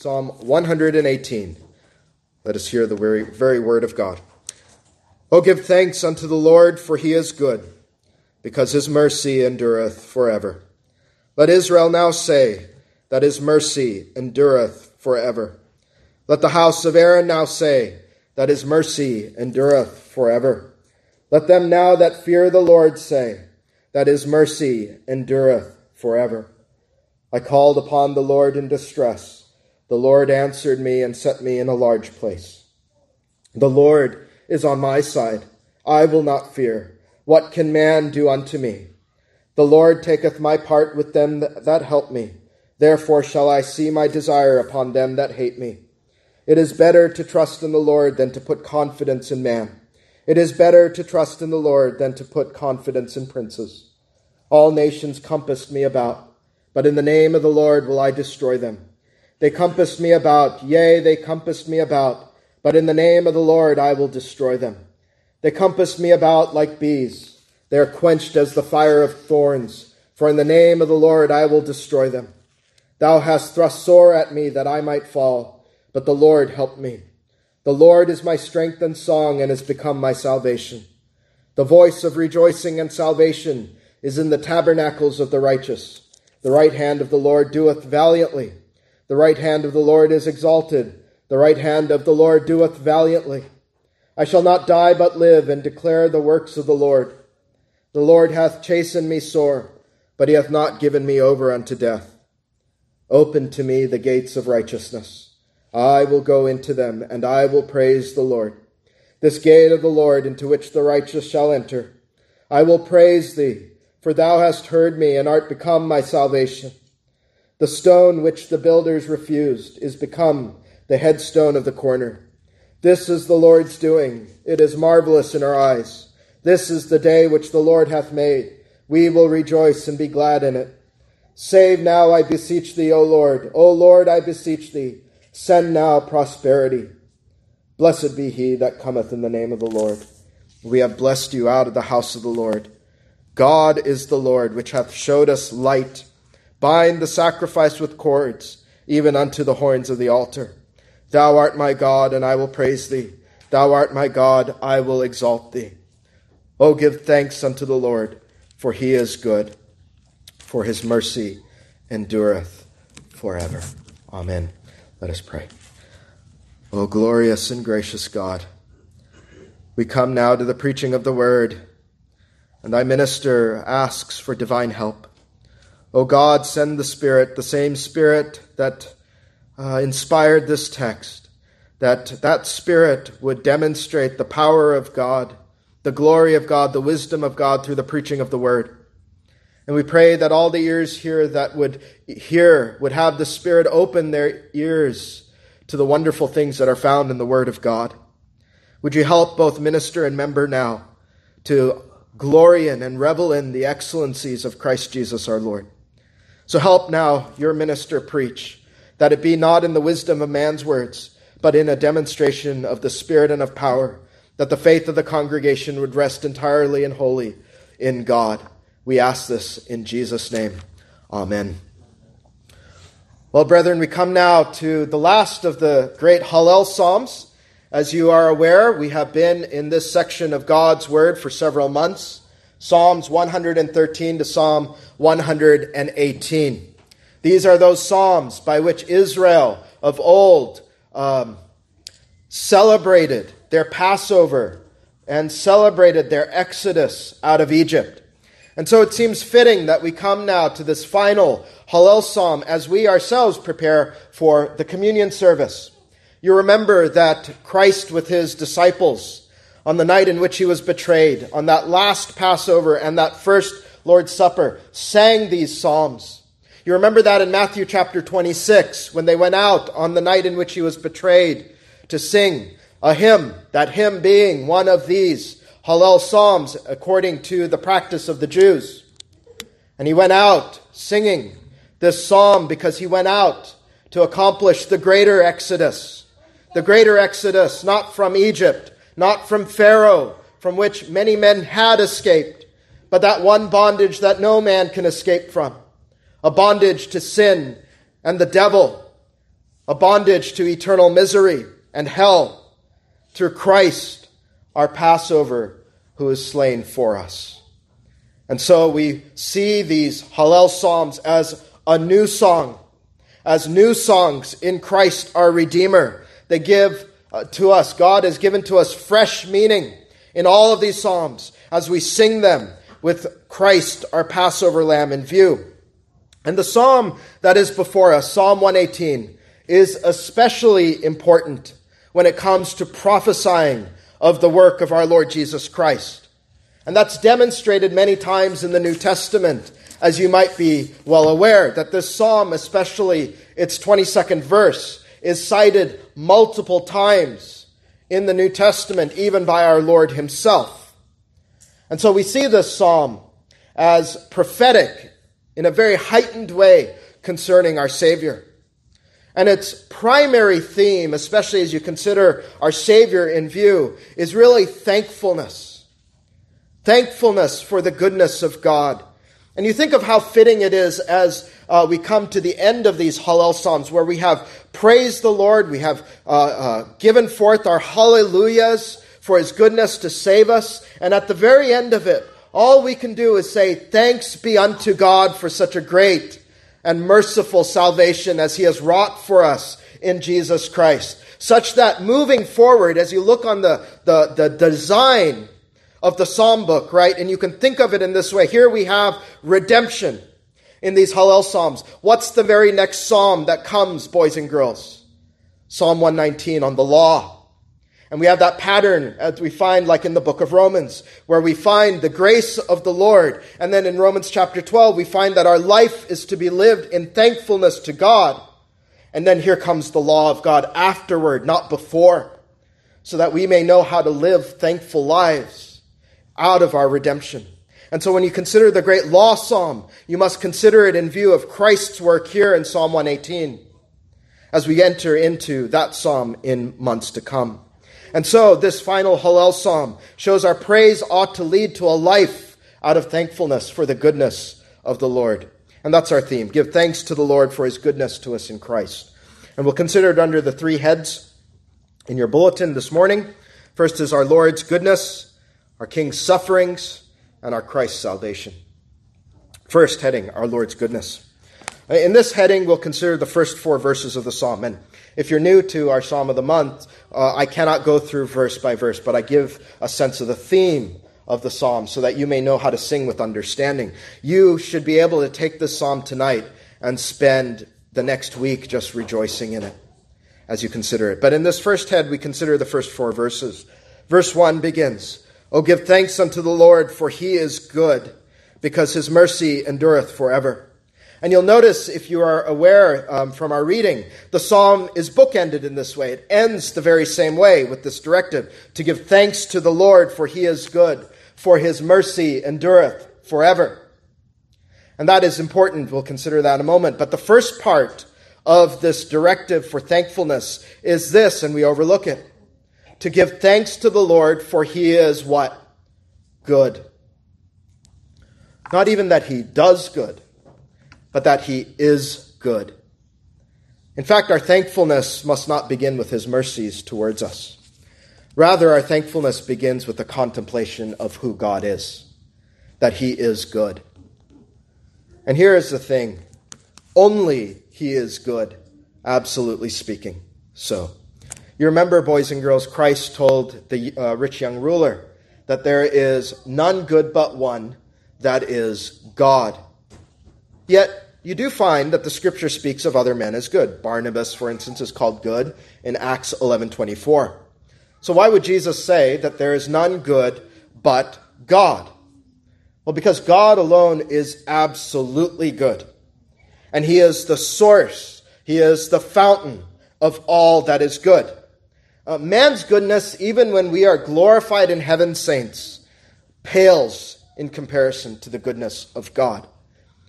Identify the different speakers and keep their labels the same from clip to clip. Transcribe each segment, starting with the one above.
Speaker 1: Psalm 118. Let us hear the very, very word of God. Oh, give thanks unto the Lord, for he is good, because his mercy endureth forever. Let Israel now say that his mercy endureth forever. Let the house of Aaron now say that his mercy endureth forever. Let them now that fear the Lord say that his mercy endureth forever. I called upon the Lord in distress. The Lord answered me and set me in a large place. The Lord is on my side. I will not fear. What can man do unto me? The Lord taketh my part with them that help me. Therefore shall I see my desire upon them that hate me. It is better to trust in the Lord than to put confidence in man. It is better to trust in the Lord than to put confidence in princes. All nations compassed me about, but in the name of the Lord will I destroy them. They compassed me about, yea, they compassed me about, but in the name of the Lord I will destroy them. They compassed me about like bees. They are quenched as the fire of thorns, for in the name of the Lord I will destroy them. Thou hast thrust sore at me that I might fall, but the Lord helped me. The Lord is my strength and song and has become my salvation. The voice of rejoicing and salvation is in the tabernacles of the righteous. The right hand of the Lord doeth valiantly. The right hand of the Lord is exalted. The right hand of the Lord doeth valiantly. I shall not die but live and declare the works of the Lord. The Lord hath chastened me sore, but he hath not given me over unto death. Open to me the gates of righteousness. I will go into them, and I will praise the Lord. This gate of the Lord into which the righteous shall enter. I will praise thee, for thou hast heard me and art become my salvation. The stone which the builders refused is become the headstone of the corner. This is the Lord's doing. It is marvelous in our eyes. This is the day which the Lord hath made. We will rejoice and be glad in it. Save now, I beseech thee, O Lord. O Lord, I beseech thee. Send now prosperity. Blessed be he that cometh in the name of the Lord. We have blessed you out of the house of the Lord. God is the Lord, which hath showed us light Bind the sacrifice with cords, even unto the horns of the altar. Thou art my God, and I will praise thee. Thou art my God, I will exalt thee. O give thanks unto the Lord, for he is good, for his mercy endureth forever. Amen. Let us pray. O glorious and gracious God, we come now to the preaching of the word, and thy minister asks for divine help. O God, send the Spirit, the same Spirit that uh, inspired this text, that that Spirit would demonstrate the power of God, the glory of God, the wisdom of God through the preaching of the Word. And we pray that all the ears here that would hear would have the Spirit open their ears to the wonderful things that are found in the Word of God. Would you help both minister and member now to glory in and revel in the excellencies of Christ Jesus our Lord? So help now your minister preach, that it be not in the wisdom of man's words, but in a demonstration of the Spirit and of power, that the faith of the congregation would rest entirely and wholly in God. We ask this in Jesus' name. Amen. Well, brethren, we come now to the last of the great Hallel Psalms. As you are aware, we have been in this section of God's Word for several months. Psalms 113 to Psalm 118. These are those Psalms by which Israel of old um, celebrated their Passover and celebrated their exodus out of Egypt. And so it seems fitting that we come now to this final Hallel Psalm as we ourselves prepare for the communion service. You remember that Christ with his disciples on the night in which he was betrayed, on that last Passover and that first Lord's Supper, sang these psalms. You remember that in Matthew chapter 26, when they went out on the night in which he was betrayed to sing a hymn, that hymn being one of these Hallel psalms according to the practice of the Jews. And he went out singing this psalm because he went out to accomplish the greater exodus. The greater exodus, not from Egypt, not from Pharaoh, from which many men had escaped, but that one bondage that no man can escape from a bondage to sin and the devil, a bondage to eternal misery and hell, through Christ, our Passover, who is slain for us. And so we see these Hallel Psalms as a new song, as new songs in Christ, our Redeemer. They give uh, to us, God has given to us fresh meaning in all of these Psalms as we sing them with Christ, our Passover lamb, in view. And the psalm that is before us, Psalm 118, is especially important when it comes to prophesying of the work of our Lord Jesus Christ. And that's demonstrated many times in the New Testament, as you might be well aware, that this psalm, especially its 22nd verse, is cited multiple times in the New Testament, even by our Lord Himself. And so we see this psalm as prophetic in a very heightened way concerning our Savior. And its primary theme, especially as you consider our Savior in view, is really thankfulness. Thankfulness for the goodness of God. And you think of how fitting it is as uh, we come to the end of these Hallel Psalms where we have praised the Lord, we have uh, uh, given forth our hallelujahs for his goodness to save us, and at the very end of it, all we can do is say, Thanks be unto God for such a great and merciful salvation as he has wrought for us in Jesus Christ. Such that moving forward, as you look on the, the, the design of the psalm book, right, and you can think of it in this way. Here we have redemption in these Hallel Psalms. What's the very next psalm that comes, boys and girls? Psalm 119 on the law. And we have that pattern as we find like in the book of Romans, where we find the grace of the Lord. And then in Romans chapter 12, we find that our life is to be lived in thankfulness to God. And then here comes the law of God afterward, not before, so that we may know how to live thankful lives out of our redemption. And so when you consider the great law psalm, you must consider it in view of Christ's work here in Psalm 118 as we enter into that psalm in months to come. And so this final Hallel psalm shows our praise ought to lead to a life out of thankfulness for the goodness of the Lord. And that's our theme. Give thanks to the Lord for his goodness to us in Christ. And we'll consider it under the three heads in your bulletin this morning. First is our Lord's goodness, our King's sufferings, and our Christ's salvation. First heading, our Lord's goodness. In this heading, we'll consider the first four verses of the psalm. And if you're new to our psalm of the month, uh, I cannot go through verse by verse, but I give a sense of the theme of the psalm so that you may know how to sing with understanding. You should be able to take this psalm tonight and spend the next week just rejoicing in it as you consider it. But in this first head, we consider the first four verses. Verse 1 begins Oh, give thanks unto the Lord, for he is good, because his mercy endureth forever. And you'll notice, if you are aware um, from our reading, the psalm is bookended in this way. It ends the very same way with this directive to give thanks to the Lord, for he is good, for his mercy endureth forever. And that is important. We'll consider that in a moment. But the first part of this directive for thankfulness is this, and we overlook it to give thanks to the Lord, for he is what? Good. Not even that he does good, but that he is good. In fact, our thankfulness must not begin with his mercies towards us. Rather, our thankfulness begins with the contemplation of who God is, that he is good. And here is the thing only he is good, absolutely speaking. So. You remember, boys and girls, Christ told the uh, rich young ruler that there is none good but one, that is God. Yet, you do find that the scripture speaks of other men as good. Barnabas, for instance, is called good in Acts 11:24. So why would Jesus say that there is none good but God? Well, because God alone is absolutely good. And he is the source, he is the fountain of all that is good. Uh, man's goodness, even when we are glorified in heaven, saints, pales in comparison to the goodness of God.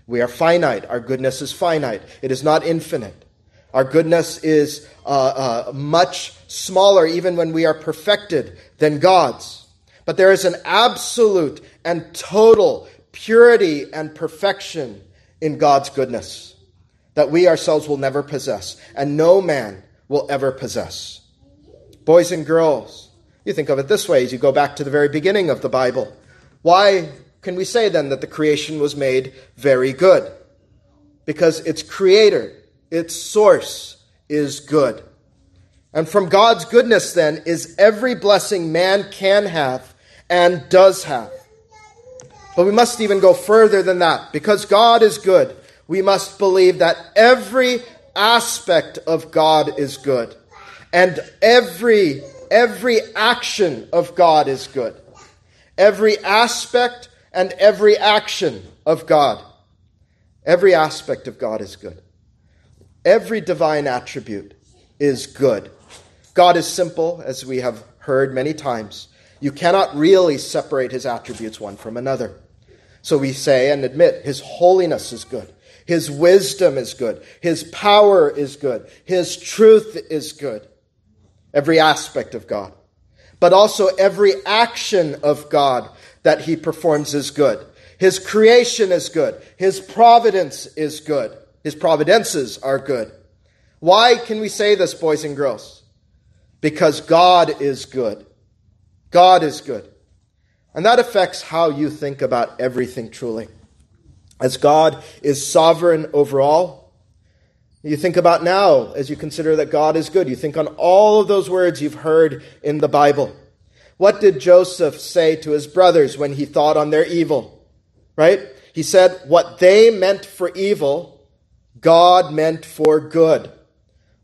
Speaker 1: We are finite. Our goodness is finite. It is not infinite. Our goodness is uh, uh, much smaller, even when we are perfected, than God's. But there is an absolute and total purity and perfection in God's goodness. that we ourselves will never possess, and no man will ever possess. Boys and girls, you think of it this way as you go back to the very beginning of the Bible. Why can we say then that the creation was made very good? Because its creator, its source, is good. And from God's goodness, then, is every blessing man can have and does have. But we must even go further than that. Because God is good, we must believe that every aspect of God is good. And every, every action of God is good. Every aspect and every action of God. Every aspect of God is good. Every divine attribute is good. God is simple, as we have heard many times. You cannot really separate his attributes one from another. So we say and admit his holiness is good. His wisdom is good. His power is good. His truth is good. Every aspect of God. But also every action of God that he performs is good. His creation is good. His providence is good. His providences are good. Why can we say this, boys and girls? Because God is good. God is good. And that affects how you think about everything truly. As God is sovereign over all, you think about now as you consider that God is good. You think on all of those words you've heard in the Bible. What did Joseph say to his brothers when he thought on their evil? Right? He said, What they meant for evil, God meant for good.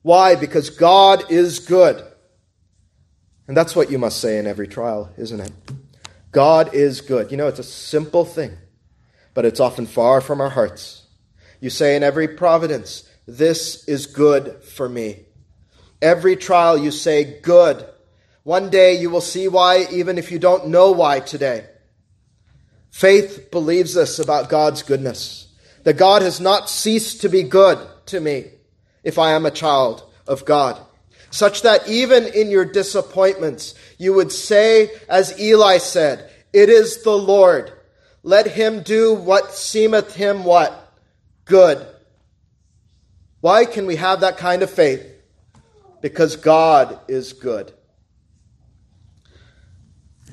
Speaker 1: Why? Because God is good. And that's what you must say in every trial, isn't it? God is good. You know, it's a simple thing, but it's often far from our hearts. You say in every providence, This is good for me. Every trial, you say, Good. One day you will see why, even if you don't know why today. Faith believes this about God's goodness that God has not ceased to be good to me if I am a child of God such that even in your disappointments, you would say, as Eli said, It is the Lord. Let him do what seemeth him what? Good. Why can we have that kind of faith? Because God is good.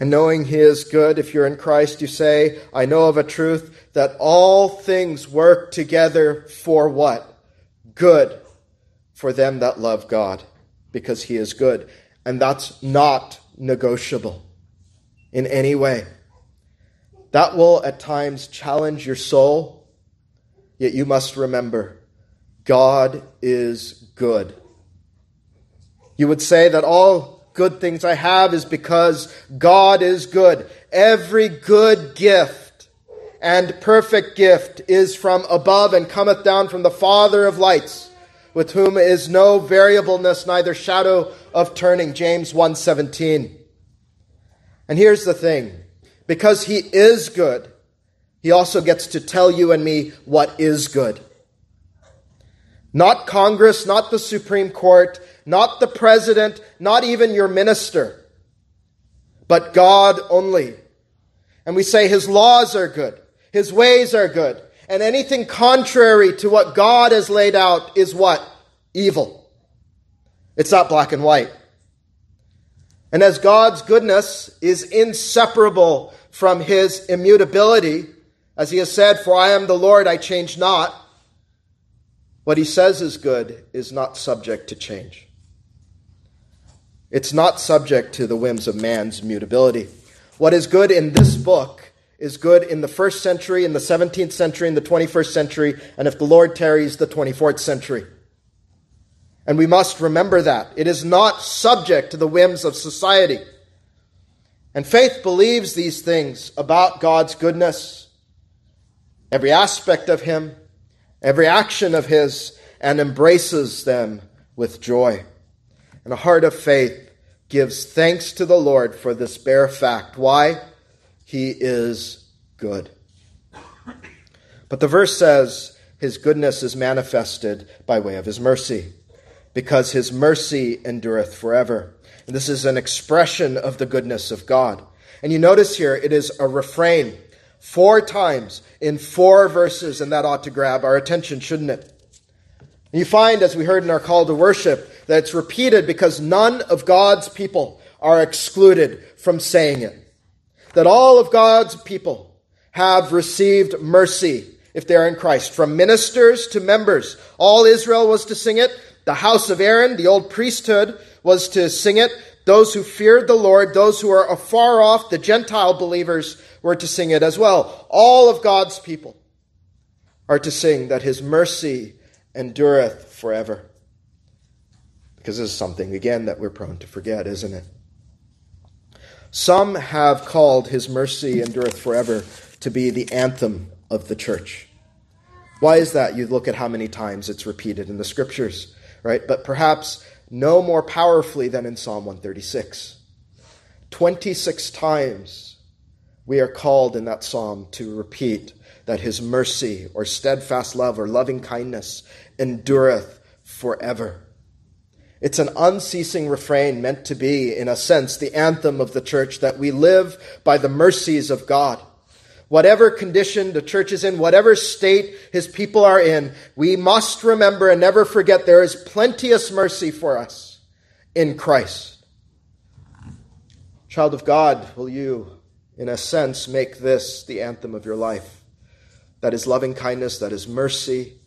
Speaker 1: And knowing He is good, if you're in Christ, you say, I know of a truth that all things work together for what? Good for them that love God because he is good. And that's not negotiable in any way. That will at times challenge your soul, yet you must remember God is good. You would say that all good things I have is because God is good. Every good gift and perfect gift is from above and cometh down from the Father of lights with whom is no variableness, neither shadow of turning. James 1:17. And here's the thing. Because he is good, he also gets to tell you and me what is good. Not Congress, not the Supreme Court, not the president, not even your minister, but God only. And we say his laws are good, his ways are good, and anything contrary to what God has laid out is what? Evil. It's not black and white. And as God's goodness is inseparable from his immutability, as he has said, For I am the Lord, I change not, what he says is good is not subject to change. It's not subject to the whims of man's mutability. What is good in this book is good in the first century, in the 17th century, in the 21st century, and if the Lord tarries, the 24th century. And we must remember that. It is not subject to the whims of society. And faith believes these things about God's goodness, every aspect of Him, every action of His, and embraces them with joy. And a heart of faith gives thanks to the Lord for this bare fact. Why? He is good. But the verse says his goodness is manifested by way of his mercy, because his mercy endureth forever. And this is an expression of the goodness of God. And you notice here it is a refrain four times in four verses, and that ought to grab our attention, shouldn't it? You find, as we heard in our call to worship, that it's repeated because none of God's people are excluded from saying it. That all of God's people have received mercy if they are in Christ. From ministers to members, all Israel was to sing it. The house of Aaron, the old priesthood, was to sing it. Those who feared the Lord, those who are afar off, the Gentile believers, were to sing it as well. All of God's people are to sing that his mercy endureth forever. Because this is something, again, that we're prone to forget, isn't it? Some have called his mercy endureth forever to be the anthem of the church. Why is that? You look at how many times it's repeated in the scriptures, right? But perhaps no more powerfully than in Psalm 136. 26 times we are called in that psalm to repeat that his mercy or steadfast love or loving kindness endureth forever. It's an unceasing refrain meant to be, in a sense, the anthem of the church that we live by the mercies of God. Whatever condition the church is in, whatever state his people are in, we must remember and never forget there is plenteous mercy for us in Christ. Child of God, will you, in a sense, make this the anthem of your life? That is loving kindness, that is mercy,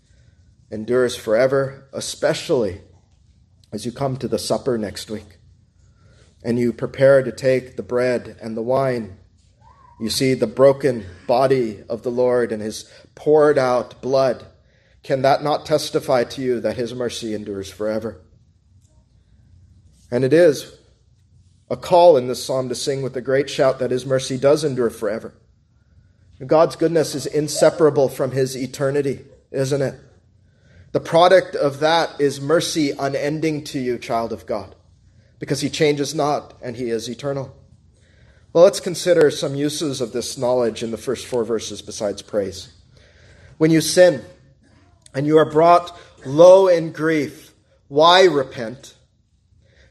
Speaker 1: endures forever, especially as you come to the supper next week and you prepare to take the bread and the wine you see the broken body of the Lord and his poured out blood. Can that not testify to you that his mercy endures forever? And it is a call in this psalm to sing with a great shout that his mercy does endure forever. God's goodness is inseparable from his eternity, isn't it? The product of that is mercy unending to you, child of God, because he changes not and he is eternal. Well, let's consider some uses of this knowledge in the first four verses besides praise. When you sin and you are brought low in grief, why repent?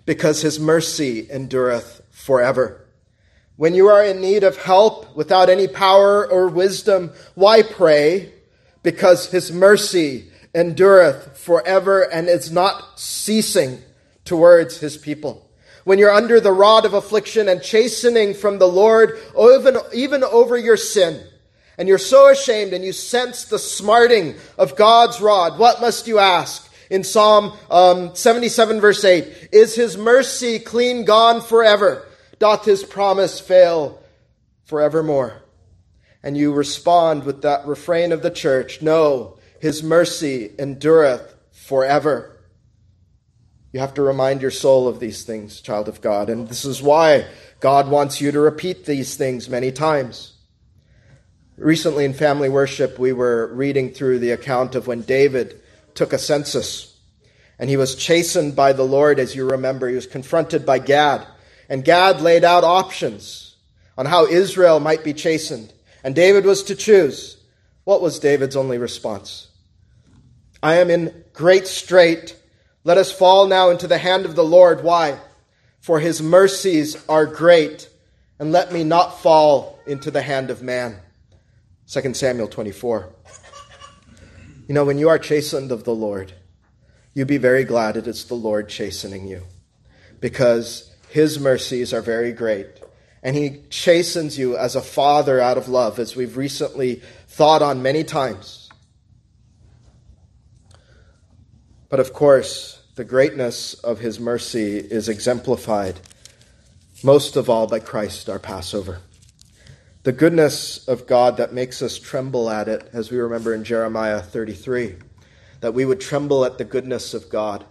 Speaker 1: Because his mercy endureth forever. When you are in need of help without any power or wisdom, why pray? Because his mercy endureth forever and is not ceasing towards his people when you're under the rod of affliction and chastening from the Lord, even, even over your sin, and you're so ashamed and you sense the smarting of God's rod, what must you ask? In Psalm um, 77, verse 8 Is his mercy clean gone forever? Doth his promise fail forevermore? And you respond with that refrain of the church No, his mercy endureth forever. You have to remind your soul of these things, child of God. And this is why God wants you to repeat these things many times. Recently in family worship, we were reading through the account of when David took a census. And he was chastened by the Lord, as you remember. He was confronted by Gad. And Gad laid out options on how Israel might be chastened. And David was to choose. What was David's only response? I am in great strait let us fall now into the hand of the Lord. Why? For his mercies are great, and let me not fall into the hand of man. 2 Samuel 24. You know, when you are chastened of the Lord, you be very glad it is the Lord chastening you, because his mercies are very great. And he chastens you as a father out of love, as we've recently thought on many times. But of course, the greatness of his mercy is exemplified most of all by Christ, our Passover. The goodness of God that makes us tremble at it, as we remember in Jeremiah 33, that we would tremble at the goodness of God.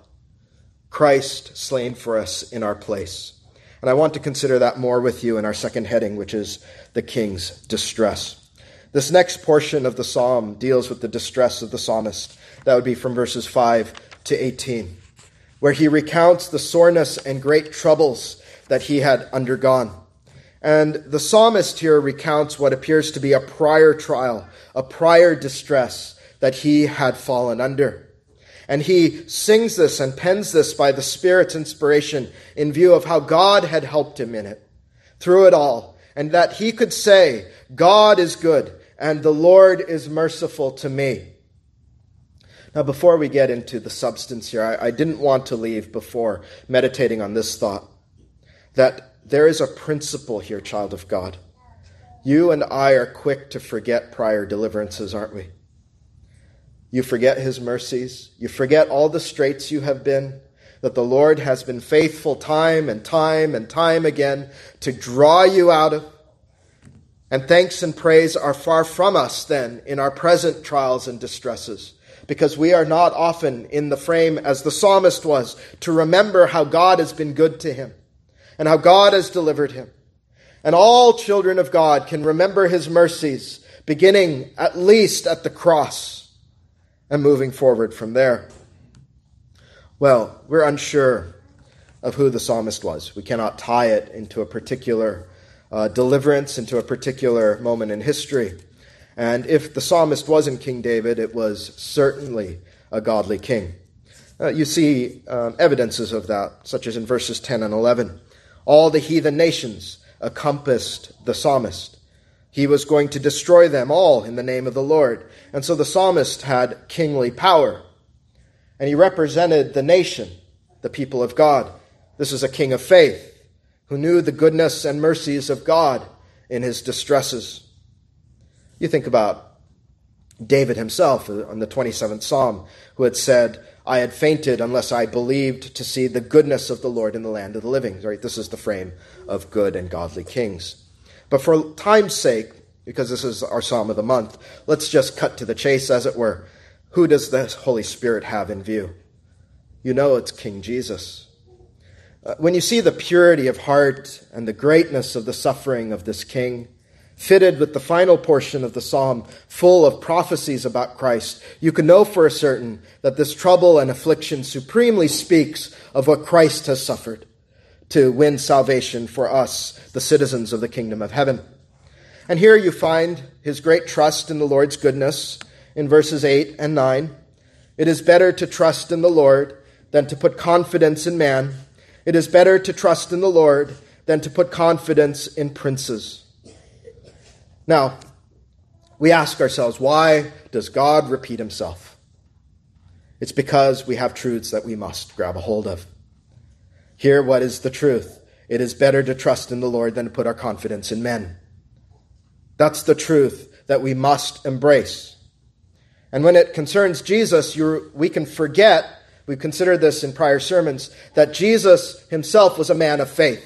Speaker 1: Christ slain for us in our place. And I want to consider that more with you in our second heading, which is the king's distress. This next portion of the psalm deals with the distress of the psalmist. That would be from verses 5 to 18, where he recounts the soreness and great troubles that he had undergone. And the psalmist here recounts what appears to be a prior trial, a prior distress that he had fallen under. And he sings this and pens this by the Spirit's inspiration in view of how God had helped him in it, through it all, and that he could say, God is good and the Lord is merciful to me. Now, before we get into the substance here, I, I didn't want to leave before meditating on this thought that there is a principle here, child of God. You and I are quick to forget prior deliverances, aren't we? You forget his mercies. You forget all the straits you have been, that the Lord has been faithful time and time and time again to draw you out of. And thanks and praise are far from us then in our present trials and distresses, because we are not often in the frame as the psalmist was to remember how God has been good to him and how God has delivered him. And all children of God can remember his mercies, beginning at least at the cross and moving forward from there. Well, we're unsure of who the psalmist was. We cannot tie it into a particular uh, deliverance into a particular moment in history. And if the psalmist wasn't King David, it was certainly a godly king. Uh, you see um, evidences of that, such as in verses 10 and 11. All the heathen nations encompassed the psalmist. He was going to destroy them all in the name of the Lord. And so the psalmist had kingly power. And he represented the nation, the people of God. This is a king of faith who knew the goodness and mercies of God in his distresses. You think about David himself on the 27th Psalm, who had said, I had fainted unless I believed to see the goodness of the Lord in the land of the living. Right? This is the frame of good and godly kings. But for time's sake, because this is our psalm of the month, let's just cut to the chase, as it were. Who does the Holy Spirit have in view? You know it's King Jesus. Uh, when you see the purity of heart and the greatness of the suffering of this king, fitted with the final portion of the psalm full of prophecies about Christ, you can know for a certain that this trouble and affliction supremely speaks of what Christ has suffered to win salvation for us, the citizens of the kingdom of heaven. And here you find his great trust in the Lord's goodness in verses 8 and 9. It is better to trust in the Lord than to put confidence in man. It is better to trust in the Lord than to put confidence in princes. Now, we ask ourselves, why does God repeat himself? It's because we have truths that we must grab a hold of. Here, what is the truth? It is better to trust in the Lord than to put our confidence in men. That's the truth that we must embrace. And when it concerns Jesus, we can forget We've considered this in prior sermons that Jesus himself was a man of faith.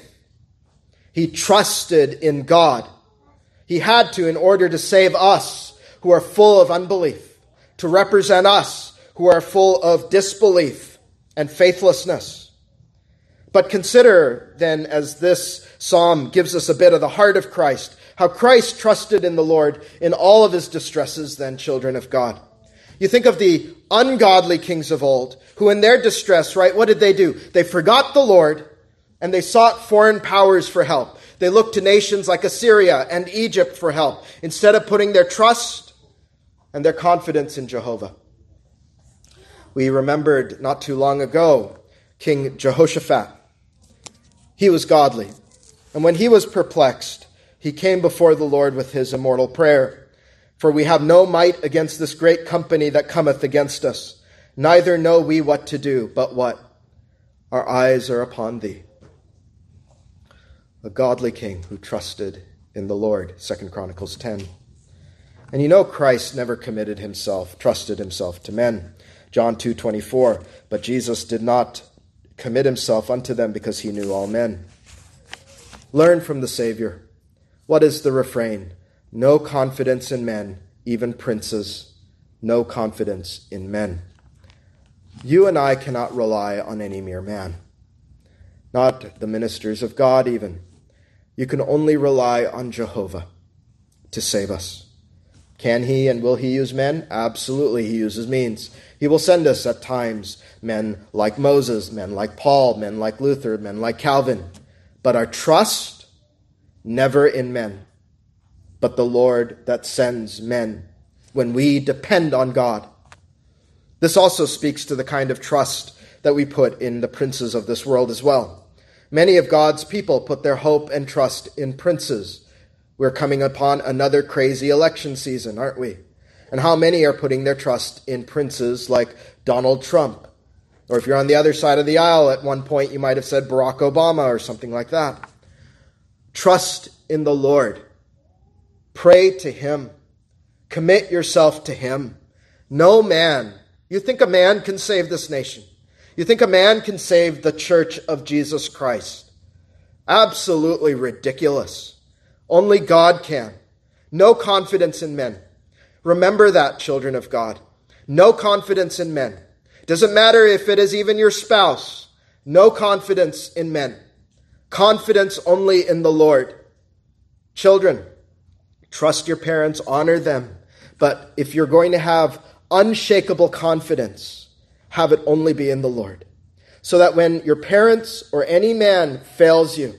Speaker 1: He trusted in God. He had to in order to save us who are full of unbelief, to represent us who are full of disbelief and faithlessness. But consider then, as this psalm gives us a bit of the heart of Christ, how Christ trusted in the Lord in all of his distresses, then, children of God. You think of the ungodly kings of old, who in their distress, right, what did they do? They forgot the Lord and they sought foreign powers for help. They looked to nations like Assyria and Egypt for help instead of putting their trust and their confidence in Jehovah. We remembered not too long ago King Jehoshaphat. He was godly. And when he was perplexed, he came before the Lord with his immortal prayer. For we have no might against this great company that cometh against us. Neither know we what to do, but what? Our eyes are upon thee. A godly king who trusted in the Lord, 2 Chronicles 10. And you know Christ never committed himself, trusted himself to men. John 2:24, but Jesus did not commit himself unto them because he knew all men. Learn from the Savior. What is the refrain? No confidence in men, even princes. No confidence in men. You and I cannot rely on any mere man, not the ministers of God, even. You can only rely on Jehovah to save us. Can he and will he use men? Absolutely, he uses means. He will send us at times men like Moses, men like Paul, men like Luther, men like Calvin. But our trust, never in men but the Lord that sends men when we depend on God. This also speaks to the kind of trust that we put in the princes of this world as well. Many of God's people put their hope and trust in princes. We're coming upon another crazy election season, aren't we? And how many are putting their trust in princes like Donald Trump? Or if you're on the other side of the aisle, at one point you might have said Barack Obama or something like that. Trust in the Lord. Pray to Him. Commit yourself to Him. No man, you think a man can save this nation? You think a man can save the church of Jesus Christ? Absolutely ridiculous. Only God can. No confidence in men. Remember that, children of God. No confidence in men. Doesn't matter if it is even your spouse. No confidence in men. Confidence only in the Lord. Children, trust your parents, honor them. But if you're going to have unshakable confidence, have it only be in the Lord. So that when your parents or any man fails you,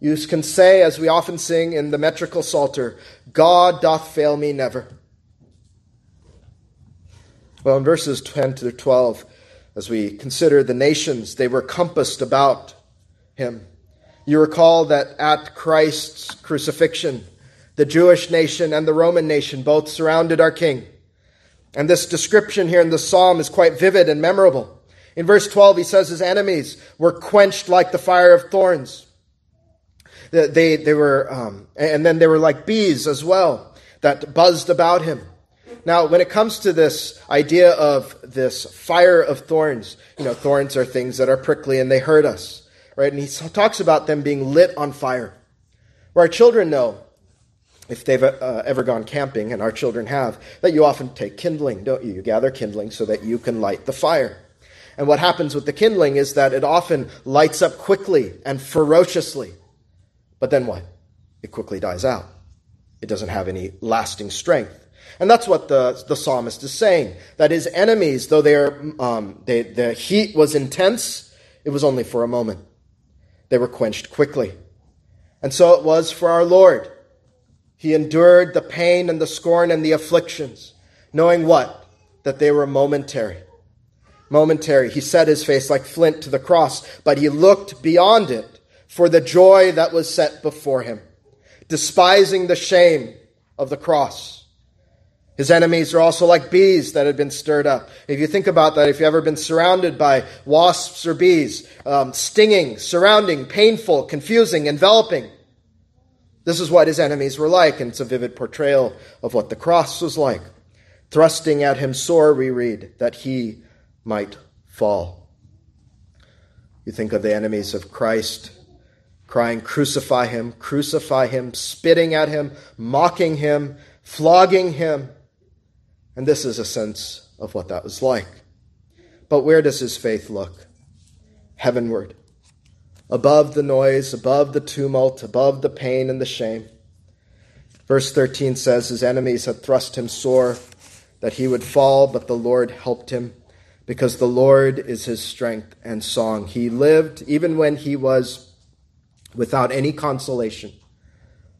Speaker 1: you can say, as we often sing in the metrical psalter, God doth fail me never. Well, in verses 10 to 12, as we consider the nations, they were compassed about him. You recall that at Christ's crucifixion, the Jewish nation and the Roman nation both surrounded our king. And this description here in the psalm is quite vivid and memorable. In verse 12, he says his enemies were quenched like the fire of thorns. They, they were, um, and then they were like bees as well that buzzed about him. Now, when it comes to this idea of this fire of thorns, you know, thorns are things that are prickly and they hurt us, right? And he talks about them being lit on fire. Where our children know, if they've uh, ever gone camping, and our children have, that you often take kindling, don't you? You gather kindling so that you can light the fire. And what happens with the kindling is that it often lights up quickly and ferociously. But then what? It quickly dies out. It doesn't have any lasting strength. And that's what the, the psalmist is saying. That his enemies, though they're, um, they, the heat was intense, it was only for a moment. They were quenched quickly. And so it was for our Lord. He endured the pain and the scorn and the afflictions, knowing what? That they were momentary. Momentary. He set his face like flint to the cross, but he looked beyond it for the joy that was set before him, despising the shame of the cross. His enemies are also like bees that had been stirred up. If you think about that, if you've ever been surrounded by wasps or bees, um, stinging, surrounding, painful, confusing, enveloping, this is what his enemies were like, and it's a vivid portrayal of what the cross was like. Thrusting at him sore, we read, that he might fall. You think of the enemies of Christ crying, Crucify him, crucify him, spitting at him, mocking him, flogging him. And this is a sense of what that was like. But where does his faith look? Heavenward, above the noise, above the tumult, above the pain and the shame. Verse 13 says, His enemies had thrust him sore, that he would fall, but the Lord helped him, because the Lord is his strength and song. He lived even when he was without any consolation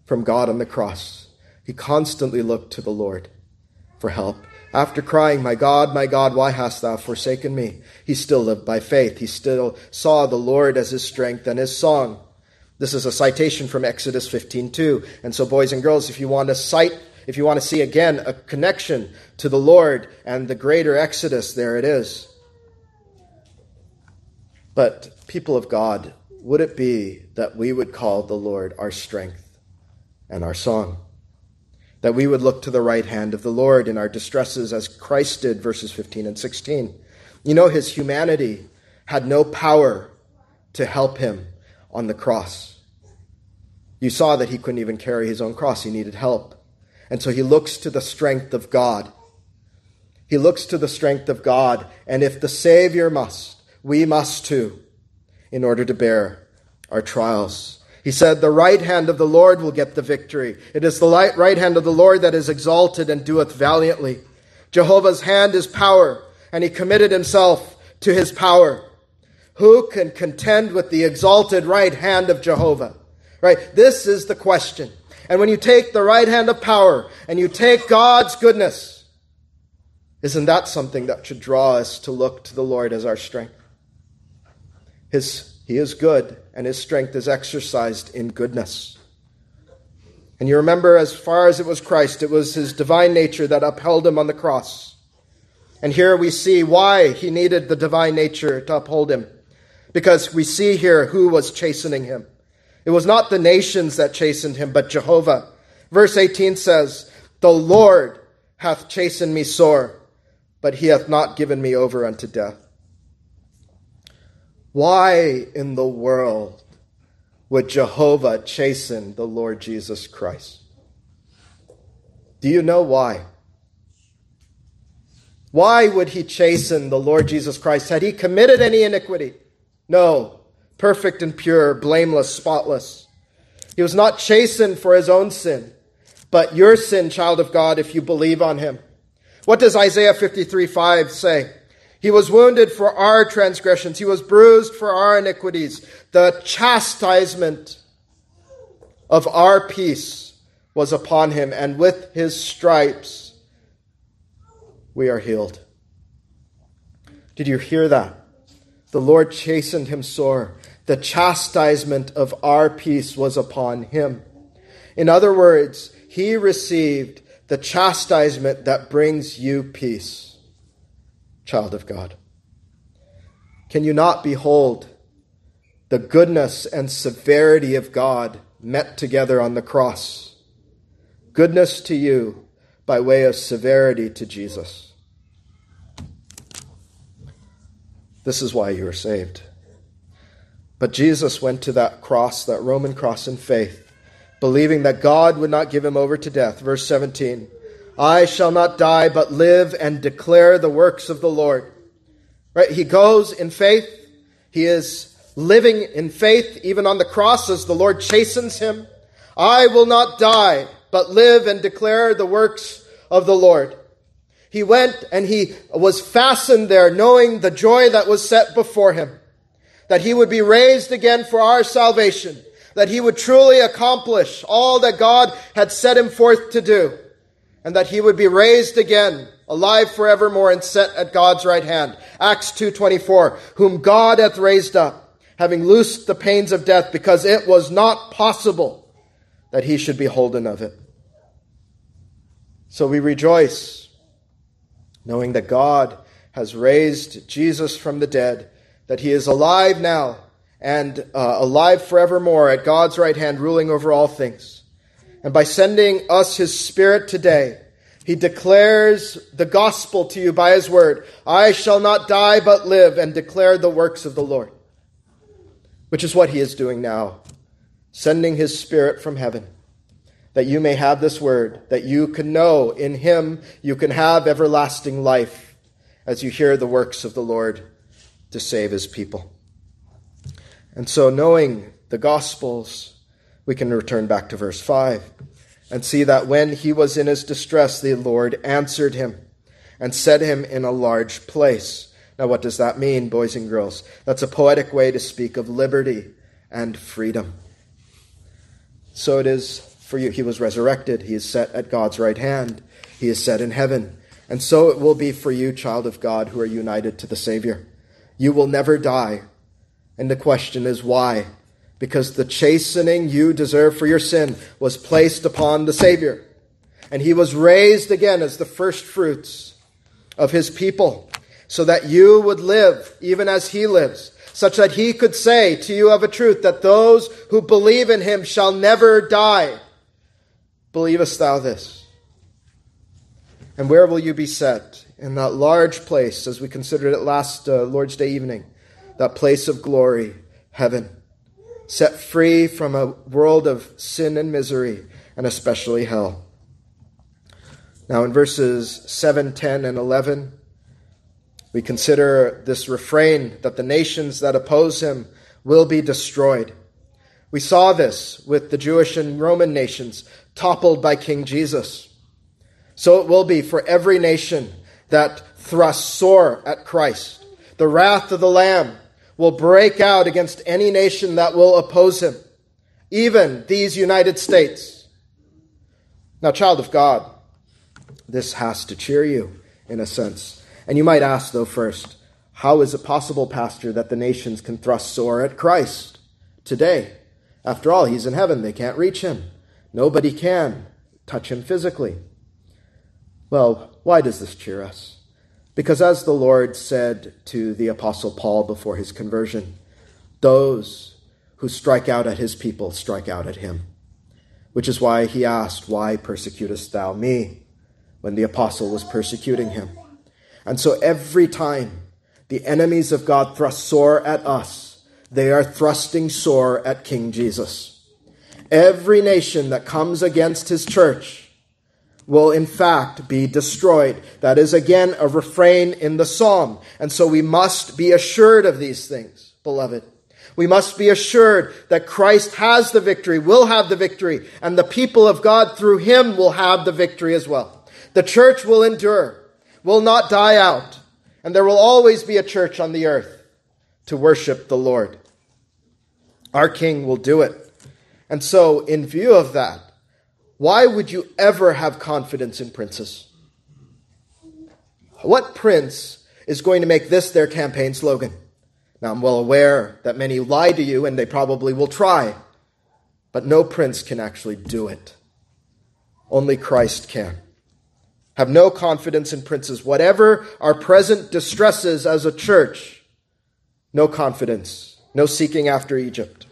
Speaker 1: from God on the cross. He constantly looked to the Lord for help. After crying, My God, my God, why hast thou forsaken me? He still lived by faith. He still saw the Lord as his strength and his song. This is a citation from Exodus 15:2. And so boys and girls, if you want to cite if you want to see again a connection to the Lord and the greater Exodus, there it is. But people of God, would it be that we would call the Lord our strength and our song? That we would look to the right hand of the Lord in our distresses as Christ did, verses 15 and 16. You know, his humanity had no power to help him on the cross. You saw that he couldn't even carry his own cross, he needed help. And so he looks to the strength of God. He looks to the strength of God, and if the Savior must, we must too in order to bear our trials. He said, The right hand of the Lord will get the victory. It is the right hand of the Lord that is exalted and doeth valiantly. Jehovah's hand is power, and he committed himself to his power. Who can contend with the exalted right hand of Jehovah? Right? This is the question. And when you take the right hand of power and you take God's goodness, isn't that something that should draw us to look to the Lord as our strength? His, he is good, and his strength is exercised in goodness. And you remember, as far as it was Christ, it was his divine nature that upheld him on the cross. And here we see why he needed the divine nature to uphold him. Because we see here who was chastening him. It was not the nations that chastened him, but Jehovah. Verse 18 says, The Lord hath chastened me sore, but he hath not given me over unto death. Why in the world would Jehovah chasten the Lord Jesus Christ? Do you know why? Why would he chasten the Lord Jesus Christ? Had he committed any iniquity? No. Perfect and pure, blameless, spotless. He was not chastened for his own sin, but your sin, child of God, if you believe on him. What does Isaiah 53 5 say? He was wounded for our transgressions. He was bruised for our iniquities. The chastisement of our peace was upon him, and with his stripes we are healed. Did you hear that? The Lord chastened him sore. The chastisement of our peace was upon him. In other words, he received the chastisement that brings you peace, child of God. Can you not behold the goodness and severity of God met together on the cross? Goodness to you by way of severity to Jesus. This is why you are saved. But Jesus went to that cross, that Roman cross, in faith, believing that God would not give him over to death. Verse 17 I shall not die, but live and declare the works of the Lord. Right? He goes in faith. He is living in faith, even on the cross as the Lord chastens him. I will not die, but live and declare the works of the Lord. He went and he was fastened there, knowing the joy that was set before him, that he would be raised again for our salvation, that he would truly accomplish all that God had set him forth to do, and that he would be raised again, alive forevermore and set at God's right hand. Acts 2.24, whom God hath raised up, having loosed the pains of death, because it was not possible that he should be holden of it. So we rejoice, knowing that God has raised Jesus from the dead, that he is alive now and uh, alive forevermore at God's right hand, ruling over all things. And by sending us his Spirit today, he declares the gospel to you by his word. I shall not die but live and declare the works of the Lord, which is what he is doing now, sending his Spirit from heaven. That you may have this word, that you can know in him you can have everlasting life as you hear the works of the Lord to save his people. And so, knowing the Gospels, we can return back to verse 5 and see that when he was in his distress, the Lord answered him and set him in a large place. Now, what does that mean, boys and girls? That's a poetic way to speak of liberty and freedom. So it is for you. He was resurrected. He is set at God's right hand. He is set in heaven. And so it will be for you, child of God, who are united to the Savior. You will never die. And the question is why? Because the chastening you deserve for your sin was placed upon the Savior. And he was raised again as the first fruits of his people, so that you would live even as he lives, such that he could say to you of a truth that those who believe in him shall never die. Believest thou this? And where will you be set? In that large place, as we considered it last uh, Lord's Day evening, that place of glory, heaven, set free from a world of sin and misery, and especially hell. Now, in verses 7, 10, and 11, we consider this refrain that the nations that oppose him will be destroyed. We saw this with the Jewish and Roman nations toppled by King Jesus. So it will be for every nation that thrusts sore at Christ. The wrath of the Lamb will break out against any nation that will oppose him, even these United States. Now, child of God, this has to cheer you in a sense. And you might ask, though, first, how is it possible, Pastor, that the nations can thrust sore at Christ today? After all, he's in heaven, they can't reach him. Nobody can touch him physically. Well, why does this cheer us? Because as the Lord said to the Apostle Paul before his conversion, those who strike out at his people strike out at him. Which is why he asked, Why persecutest thou me? when the apostle was persecuting him. And so every time the enemies of God thrust sore at us, they are thrusting sore at King Jesus. Every nation that comes against his church will in fact be destroyed. That is again a refrain in the psalm. And so we must be assured of these things, beloved. We must be assured that Christ has the victory, will have the victory, and the people of God through him will have the victory as well. The church will endure, will not die out, and there will always be a church on the earth to worship the Lord. Our King will do it. And so, in view of that, why would you ever have confidence in princes? What prince is going to make this their campaign slogan? Now, I'm well aware that many lie to you and they probably will try, but no prince can actually do it. Only Christ can. Have no confidence in princes. Whatever our present distresses as a church, no confidence, no seeking after Egypt.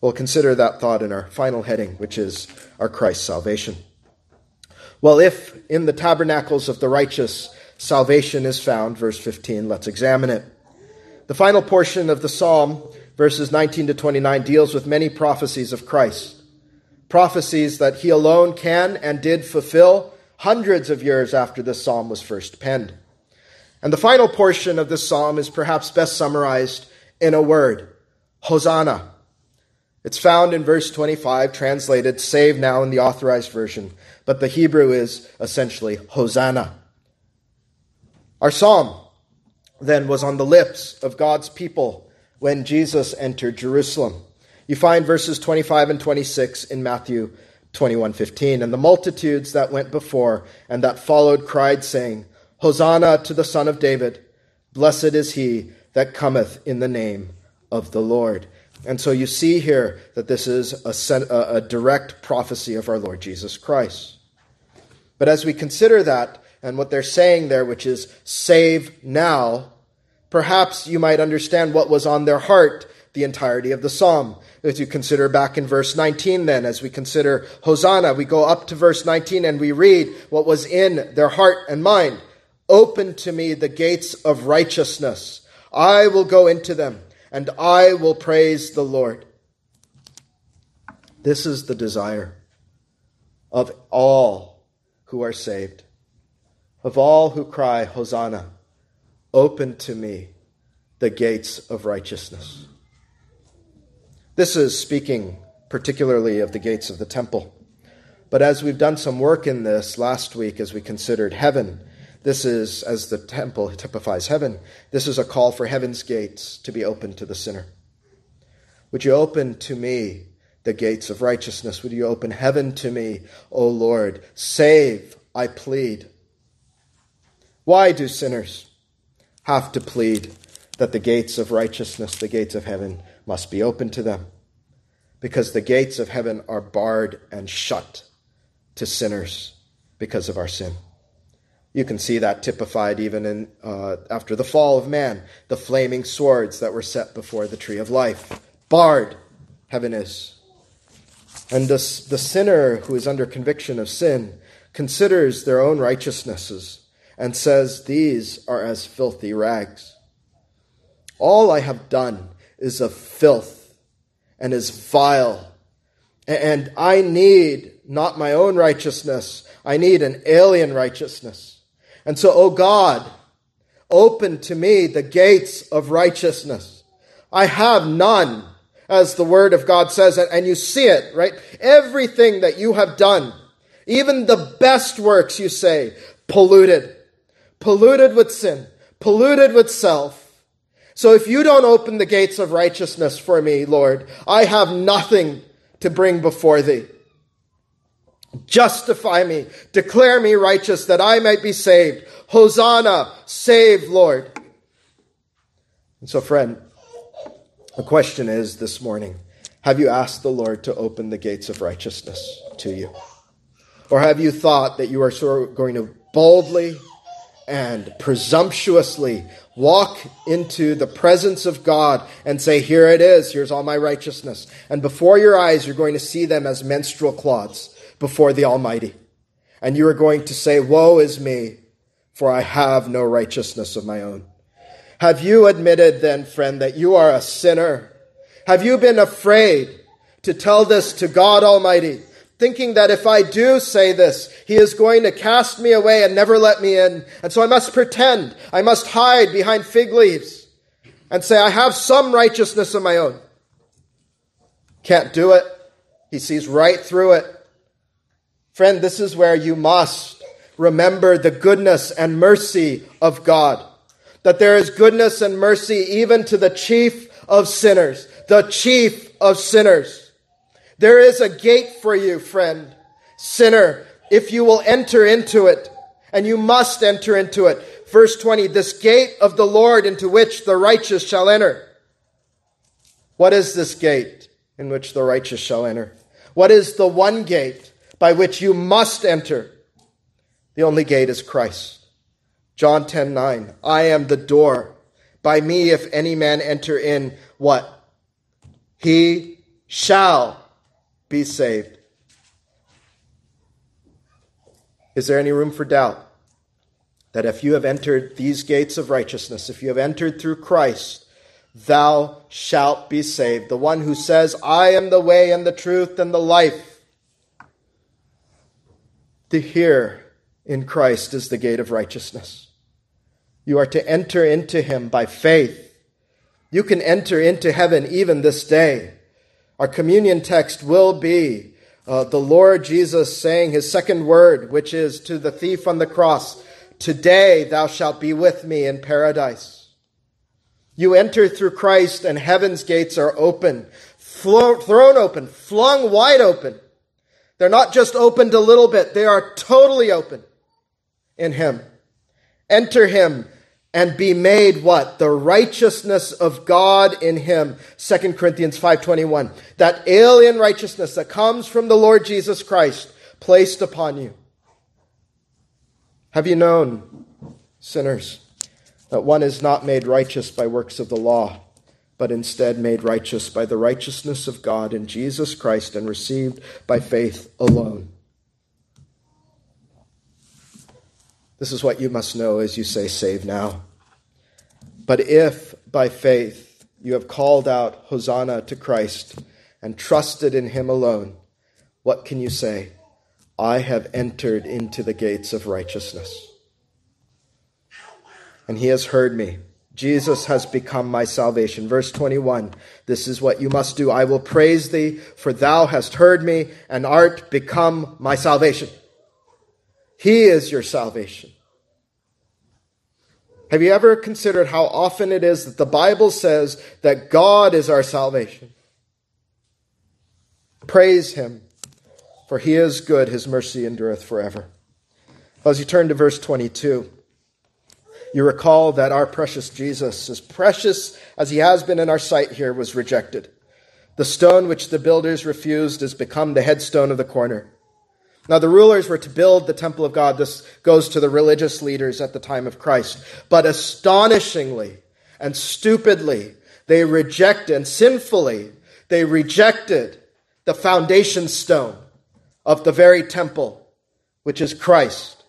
Speaker 1: We'll consider that thought in our final heading, which is our Christ's salvation. Well, if in the tabernacles of the righteous salvation is found, verse 15, let's examine it. The final portion of the psalm, verses 19 to 29, deals with many prophecies of Christ. Prophecies that he alone can and did fulfill hundreds of years after this psalm was first penned. And the final portion of this psalm is perhaps best summarized in a word Hosanna. It's found in verse 25, translated save now in the authorized version, but the Hebrew is essentially Hosanna. Our psalm then was on the lips of God's people when Jesus entered Jerusalem. You find verses 25 and 26 in Matthew 21:15 and the multitudes that went before and that followed cried saying Hosanna to the son of David blessed is he that cometh in the name of the Lord. And so you see here that this is a, a direct prophecy of our Lord Jesus Christ. But as we consider that and what they're saying there, which is save now, perhaps you might understand what was on their heart the entirety of the psalm. As you consider back in verse 19, then, as we consider Hosanna, we go up to verse 19 and we read what was in their heart and mind. Open to me the gates of righteousness. I will go into them and I will praise the Lord. This is the desire of all who are saved of all who cry, Hosanna, open to me the gates of righteousness. This is speaking particularly of the gates of the temple. But as we've done some work in this last week, as we considered heaven, this is, as the temple typifies heaven, this is a call for heaven's gates to be open to the sinner. Would you open to me the gates of righteousness? Would you open heaven to me, O Lord? Save, I plead. Why do sinners have to plead that the gates of righteousness, the gates of heaven, must be open to them? Because the gates of heaven are barred and shut to sinners because of our sin. You can see that typified even in uh, after the fall of man, the flaming swords that were set before the tree of life. Barred, heaven is. And the, the sinner who is under conviction of sin considers their own righteousnesses and says, These are as filthy rags. All I have done is of filth and is vile. And I need not my own righteousness, I need an alien righteousness. And so, O God, open to me the gates of righteousness. I have none, as the word of God says, and you see it, right? Everything that you have done, even the best works, you say, polluted polluted with sin, polluted with self. So if you don't open the gates of righteousness for me, Lord, I have nothing to bring before thee. Justify me, declare me righteous that I might be saved. Hosanna, save, Lord. And so, friend, the question is this morning Have you asked the Lord to open the gates of righteousness to you? Or have you thought that you are going to boldly and presumptuously walk into the presence of God and say, Here it is, here's all my righteousness. And before your eyes, you're going to see them as menstrual cloths before the Almighty. And you are going to say, Woe is me, for I have no righteousness of my own. Have you admitted then, friend, that you are a sinner? Have you been afraid to tell this to God Almighty? thinking that if I do say this, he is going to cast me away and never let me in. And so I must pretend, I must hide behind fig leaves and say, I have some righteousness of my own. Can't do it. He sees right through it. Friend, this is where you must remember the goodness and mercy of God. That there is goodness and mercy even to the chief of sinners, the chief of sinners. There is a gate for you, friend, sinner, if you will enter into it, and you must enter into it. Verse 20, this gate of the Lord into which the righteous shall enter. What is this gate in which the righteous shall enter? What is the one gate by which you must enter? The only gate is Christ. John 10 9. I am the door. By me, if any man enter in, what? He shall be saved. Is there any room for doubt that if you have entered these gates of righteousness, if you have entered through Christ, thou shalt be saved? The one who says, I am the way and the truth and the life. To hear in Christ is the gate of righteousness. You are to enter into him by faith. You can enter into heaven even this day. Our communion text will be uh, the Lord Jesus saying his second word, which is to the thief on the cross, Today thou shalt be with me in paradise. You enter through Christ, and heaven's gates are open, thrown open, flung wide open. They're not just opened a little bit, they are totally open in Him. Enter Him and be made what? The righteousness of God in him. 2 Corinthians 5:21. That alien righteousness that comes from the Lord Jesus Christ placed upon you. Have you known, sinners, that one is not made righteous by works of the law, but instead made righteous by the righteousness of God in Jesus Christ and received by faith alone? This is what you must know as you say, Save now. But if by faith you have called out Hosanna to Christ and trusted in him alone, what can you say? I have entered into the gates of righteousness. And he has heard me. Jesus has become my salvation. Verse 21 This is what you must do. I will praise thee, for thou hast heard me and art become my salvation. He is your salvation. Have you ever considered how often it is that the Bible says that God is our salvation? Praise him, for he is good, his mercy endureth forever. As you turn to verse 22, you recall that our precious Jesus, as precious as he has been in our sight here, was rejected. The stone which the builders refused has become the headstone of the corner. Now, the rulers were to build the temple of God. This goes to the religious leaders at the time of Christ. But astonishingly and stupidly, they rejected, and sinfully, they rejected the foundation stone of the very temple, which is Christ.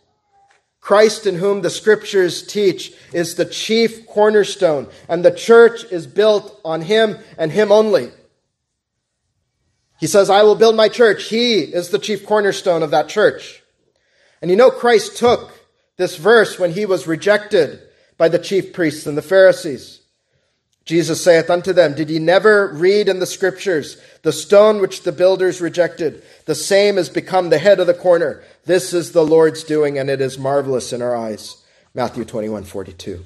Speaker 1: Christ, in whom the scriptures teach, is the chief cornerstone, and the church is built on him and him only. He says, I will build my church. He is the chief cornerstone of that church. And you know, Christ took this verse when he was rejected by the chief priests and the Pharisees. Jesus saith unto them, Did ye never read in the scriptures, the stone which the builders rejected, the same has become the head of the corner. This is the Lord's doing, and it is marvelous in our eyes. Matthew 21, 42.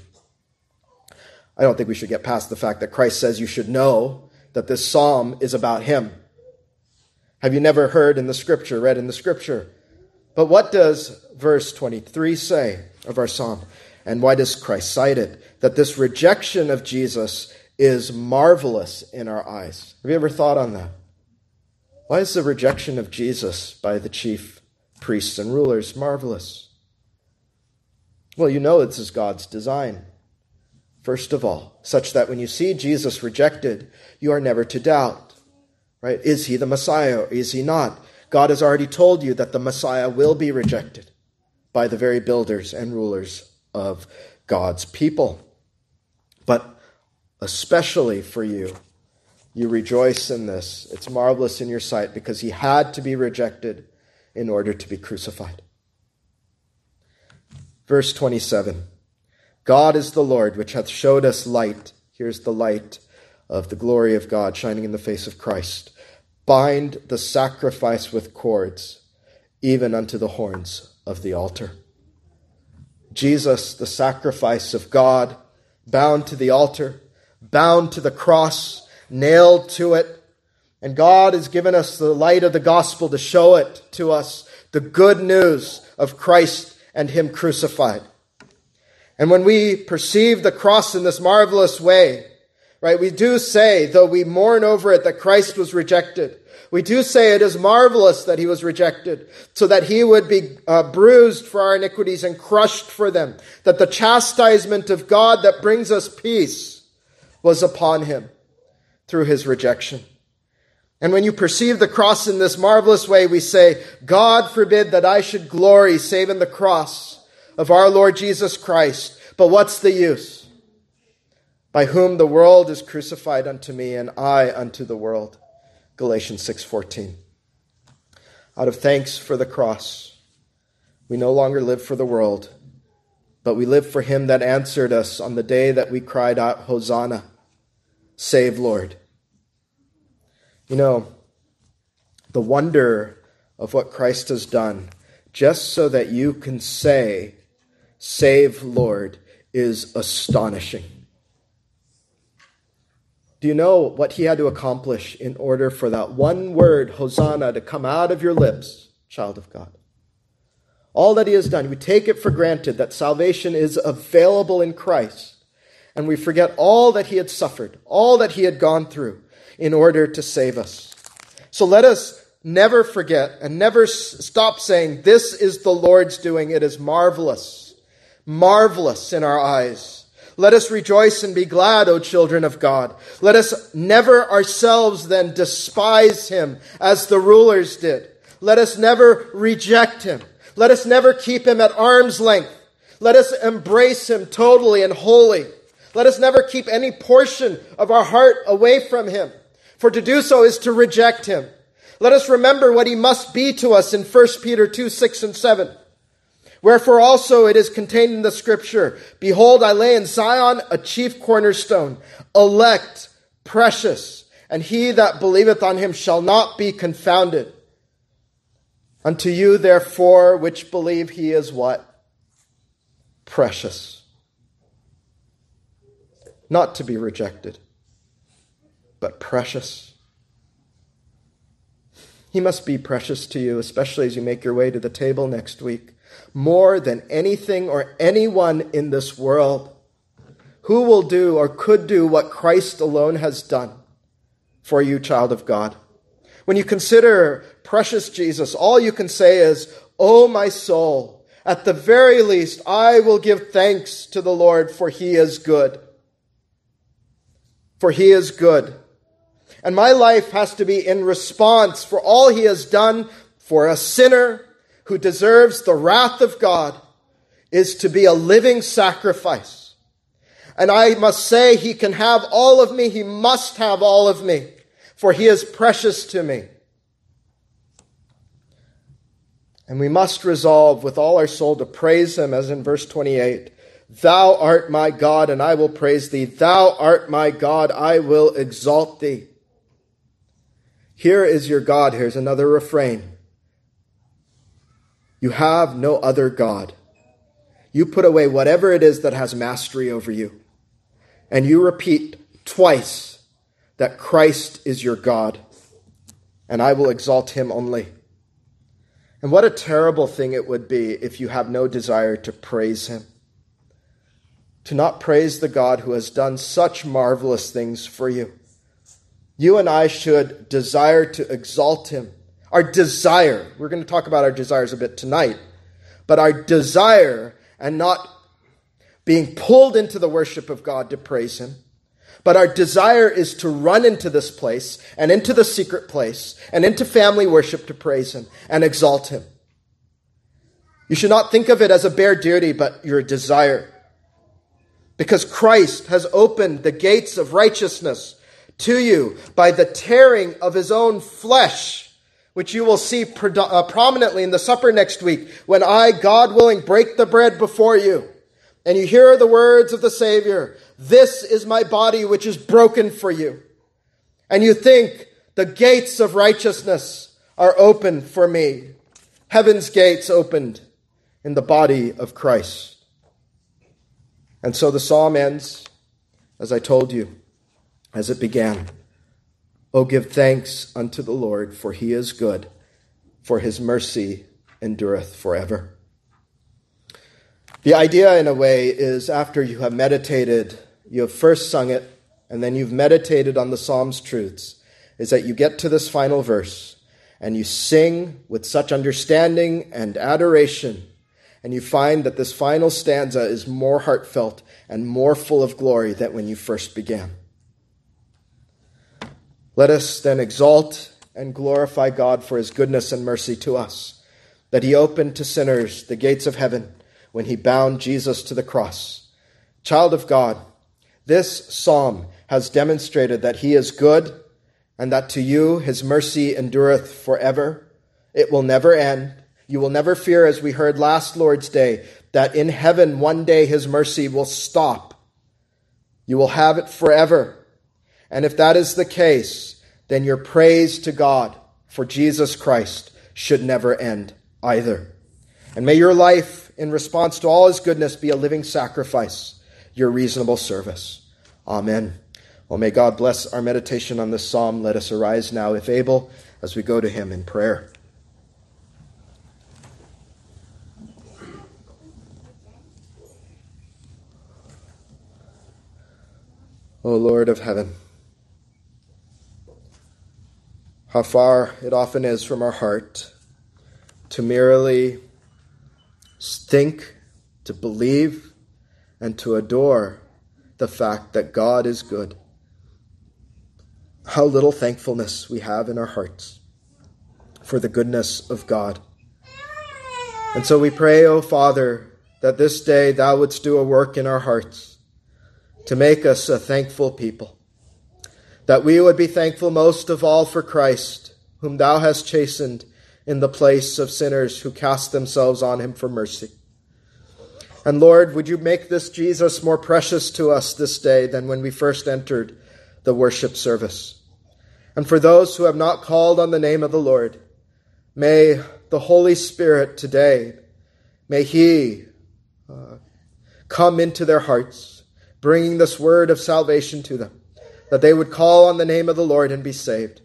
Speaker 1: I don't think we should get past the fact that Christ says you should know that this psalm is about him. Have you never heard in the scripture, read in the scripture? But what does verse 23 say of our psalm? And why does Christ cite it? That this rejection of Jesus is marvelous in our eyes. Have you ever thought on that? Why is the rejection of Jesus by the chief priests and rulers marvelous? Well, you know this is God's design, first of all, such that when you see Jesus rejected, you are never to doubt. Right? Is he the Messiah or is he not? God has already told you that the Messiah will be rejected by the very builders and rulers of God's people. But especially for you, you rejoice in this. It's marvelous in your sight because he had to be rejected in order to be crucified. Verse 27 God is the Lord, which hath showed us light. Here's the light of the glory of God shining in the face of Christ. Bind the sacrifice with cords, even unto the horns of the altar. Jesus, the sacrifice of God, bound to the altar, bound to the cross, nailed to it. And God has given us the light of the gospel to show it to us, the good news of Christ and Him crucified. And when we perceive the cross in this marvelous way, right, we do say, though we mourn over it, that Christ was rejected. We do say it is marvelous that he was rejected, so that he would be uh, bruised for our iniquities and crushed for them, that the chastisement of God that brings us peace was upon him through his rejection. And when you perceive the cross in this marvelous way, we say, God forbid that I should glory save in the cross of our Lord Jesus Christ. But what's the use? By whom the world is crucified unto me, and I unto the world. Galatians 6:14. Out of thanks for the cross, we no longer live for the world, but we live for him that answered us on the day that we cried out, Hosanna, save Lord. You know, the wonder of what Christ has done, just so that you can say, Save Lord, is astonishing. Do you know what he had to accomplish in order for that one word, Hosanna, to come out of your lips, child of God? All that he has done, we take it for granted that salvation is available in Christ, and we forget all that he had suffered, all that he had gone through in order to save us. So let us never forget and never stop saying, This is the Lord's doing. It is marvelous, marvelous in our eyes. Let us rejoice and be glad, O children of God. Let us never ourselves then despise him as the rulers did. Let us never reject him. Let us never keep him at arm's length. Let us embrace him totally and wholly. Let us never keep any portion of our heart away from him. For to do so is to reject him. Let us remember what he must be to us in 1 Peter 2, 6 and 7. Wherefore also it is contained in the scripture Behold, I lay in Zion a chief cornerstone, elect, precious, and he that believeth on him shall not be confounded. Unto you, therefore, which believe he is what? Precious. Not to be rejected, but precious. He must be precious to you, especially as you make your way to the table next week more than anything or anyone in this world. Who will do or could do what Christ alone has done for you, child of God? When you consider precious Jesus, all you can say is, Oh, my soul, at the very least, I will give thanks to the Lord, for he is good. For he is good. And my life has to be in response for all he has done for a sinner who deserves the wrath of God is to be a living sacrifice. And I must say, he can have all of me. He must have all of me, for he is precious to me. And we must resolve with all our soul to praise him, as in verse 28 Thou art my God, and I will praise thee. Thou art my God, I will exalt thee. Here is your God. Here's another refrain. You have no other God. You put away whatever it is that has mastery over you. And you repeat twice that Christ is your God, and I will exalt him only. And what a terrible thing it would be if you have no desire to praise him. to not praise the God who has done such marvelous things for you. You and I should desire to exalt him. Our desire, we're going to talk about our desires a bit tonight, but our desire and not being pulled into the worship of God to praise him. But our desire is to run into this place and into the secret place and into family worship to praise him and exalt him. You should not think of it as a bare duty, but your desire. Because Christ has opened the gates of righteousness to you by the tearing of his own flesh, which you will see uh, prominently in the supper next week when I, God willing, break the bread before you. And you hear the words of the Savior, This is my body which is broken for you. And you think, the gates of righteousness are open for me. Heaven's gates opened in the body of Christ. And so the psalm ends, as I told you, as it began. Oh, give thanks unto the Lord, for he is good, for his mercy endureth forever. The idea, in a way, is after you have meditated, you have first sung it, and then you've meditated on the psalm's truths, is that you get to this final verse and you sing with such understanding and adoration and you find that this final stanza is more heartfelt and more full of glory than when you first began. Let us then exalt and glorify God for his goodness and mercy to us, that he opened to sinners the gates of heaven when he bound Jesus to the cross. Child of God, this psalm has demonstrated that he is good and that to you his mercy endureth forever. It will never end you will never fear, as we heard last Lord's Day, that in heaven one day his mercy will stop. You will have it forever. And if that is the case, then your praise to God for Jesus Christ should never end either. And may your life, in response to all his goodness, be a living sacrifice, your reasonable service. Amen. Well, may God bless our meditation on this psalm. Let us arise now, if able, as we go to him in prayer. O Lord of heaven. How far it often is from our heart to merely think, to believe, and to adore the fact that God is good. How little thankfulness we have in our hearts for the goodness of God. And so we pray, O Father, that this day thou wouldst do a work in our hearts to make us a thankful people. That we would be thankful most of all for Christ, whom thou hast chastened in the place of sinners who cast themselves on him for mercy. And Lord, would you make this Jesus more precious to us this day than when we first entered the worship service? And for those who have not called on the name of the Lord, may the Holy Spirit today, may He uh, come into their hearts bringing this word of salvation to them, that they would call on the name of the Lord and be saved,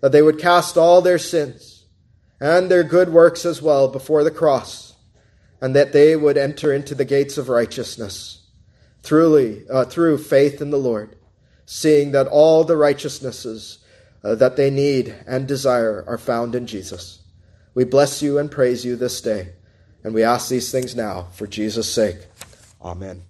Speaker 1: that they would cast all their sins and their good works as well before the cross, and that they would enter into the gates of righteousness truly uh, through faith in the Lord, seeing that all the righteousnesses uh, that they need and desire are found in Jesus. We bless you and praise you this day, and we ask these things now for Jesus' sake. Amen.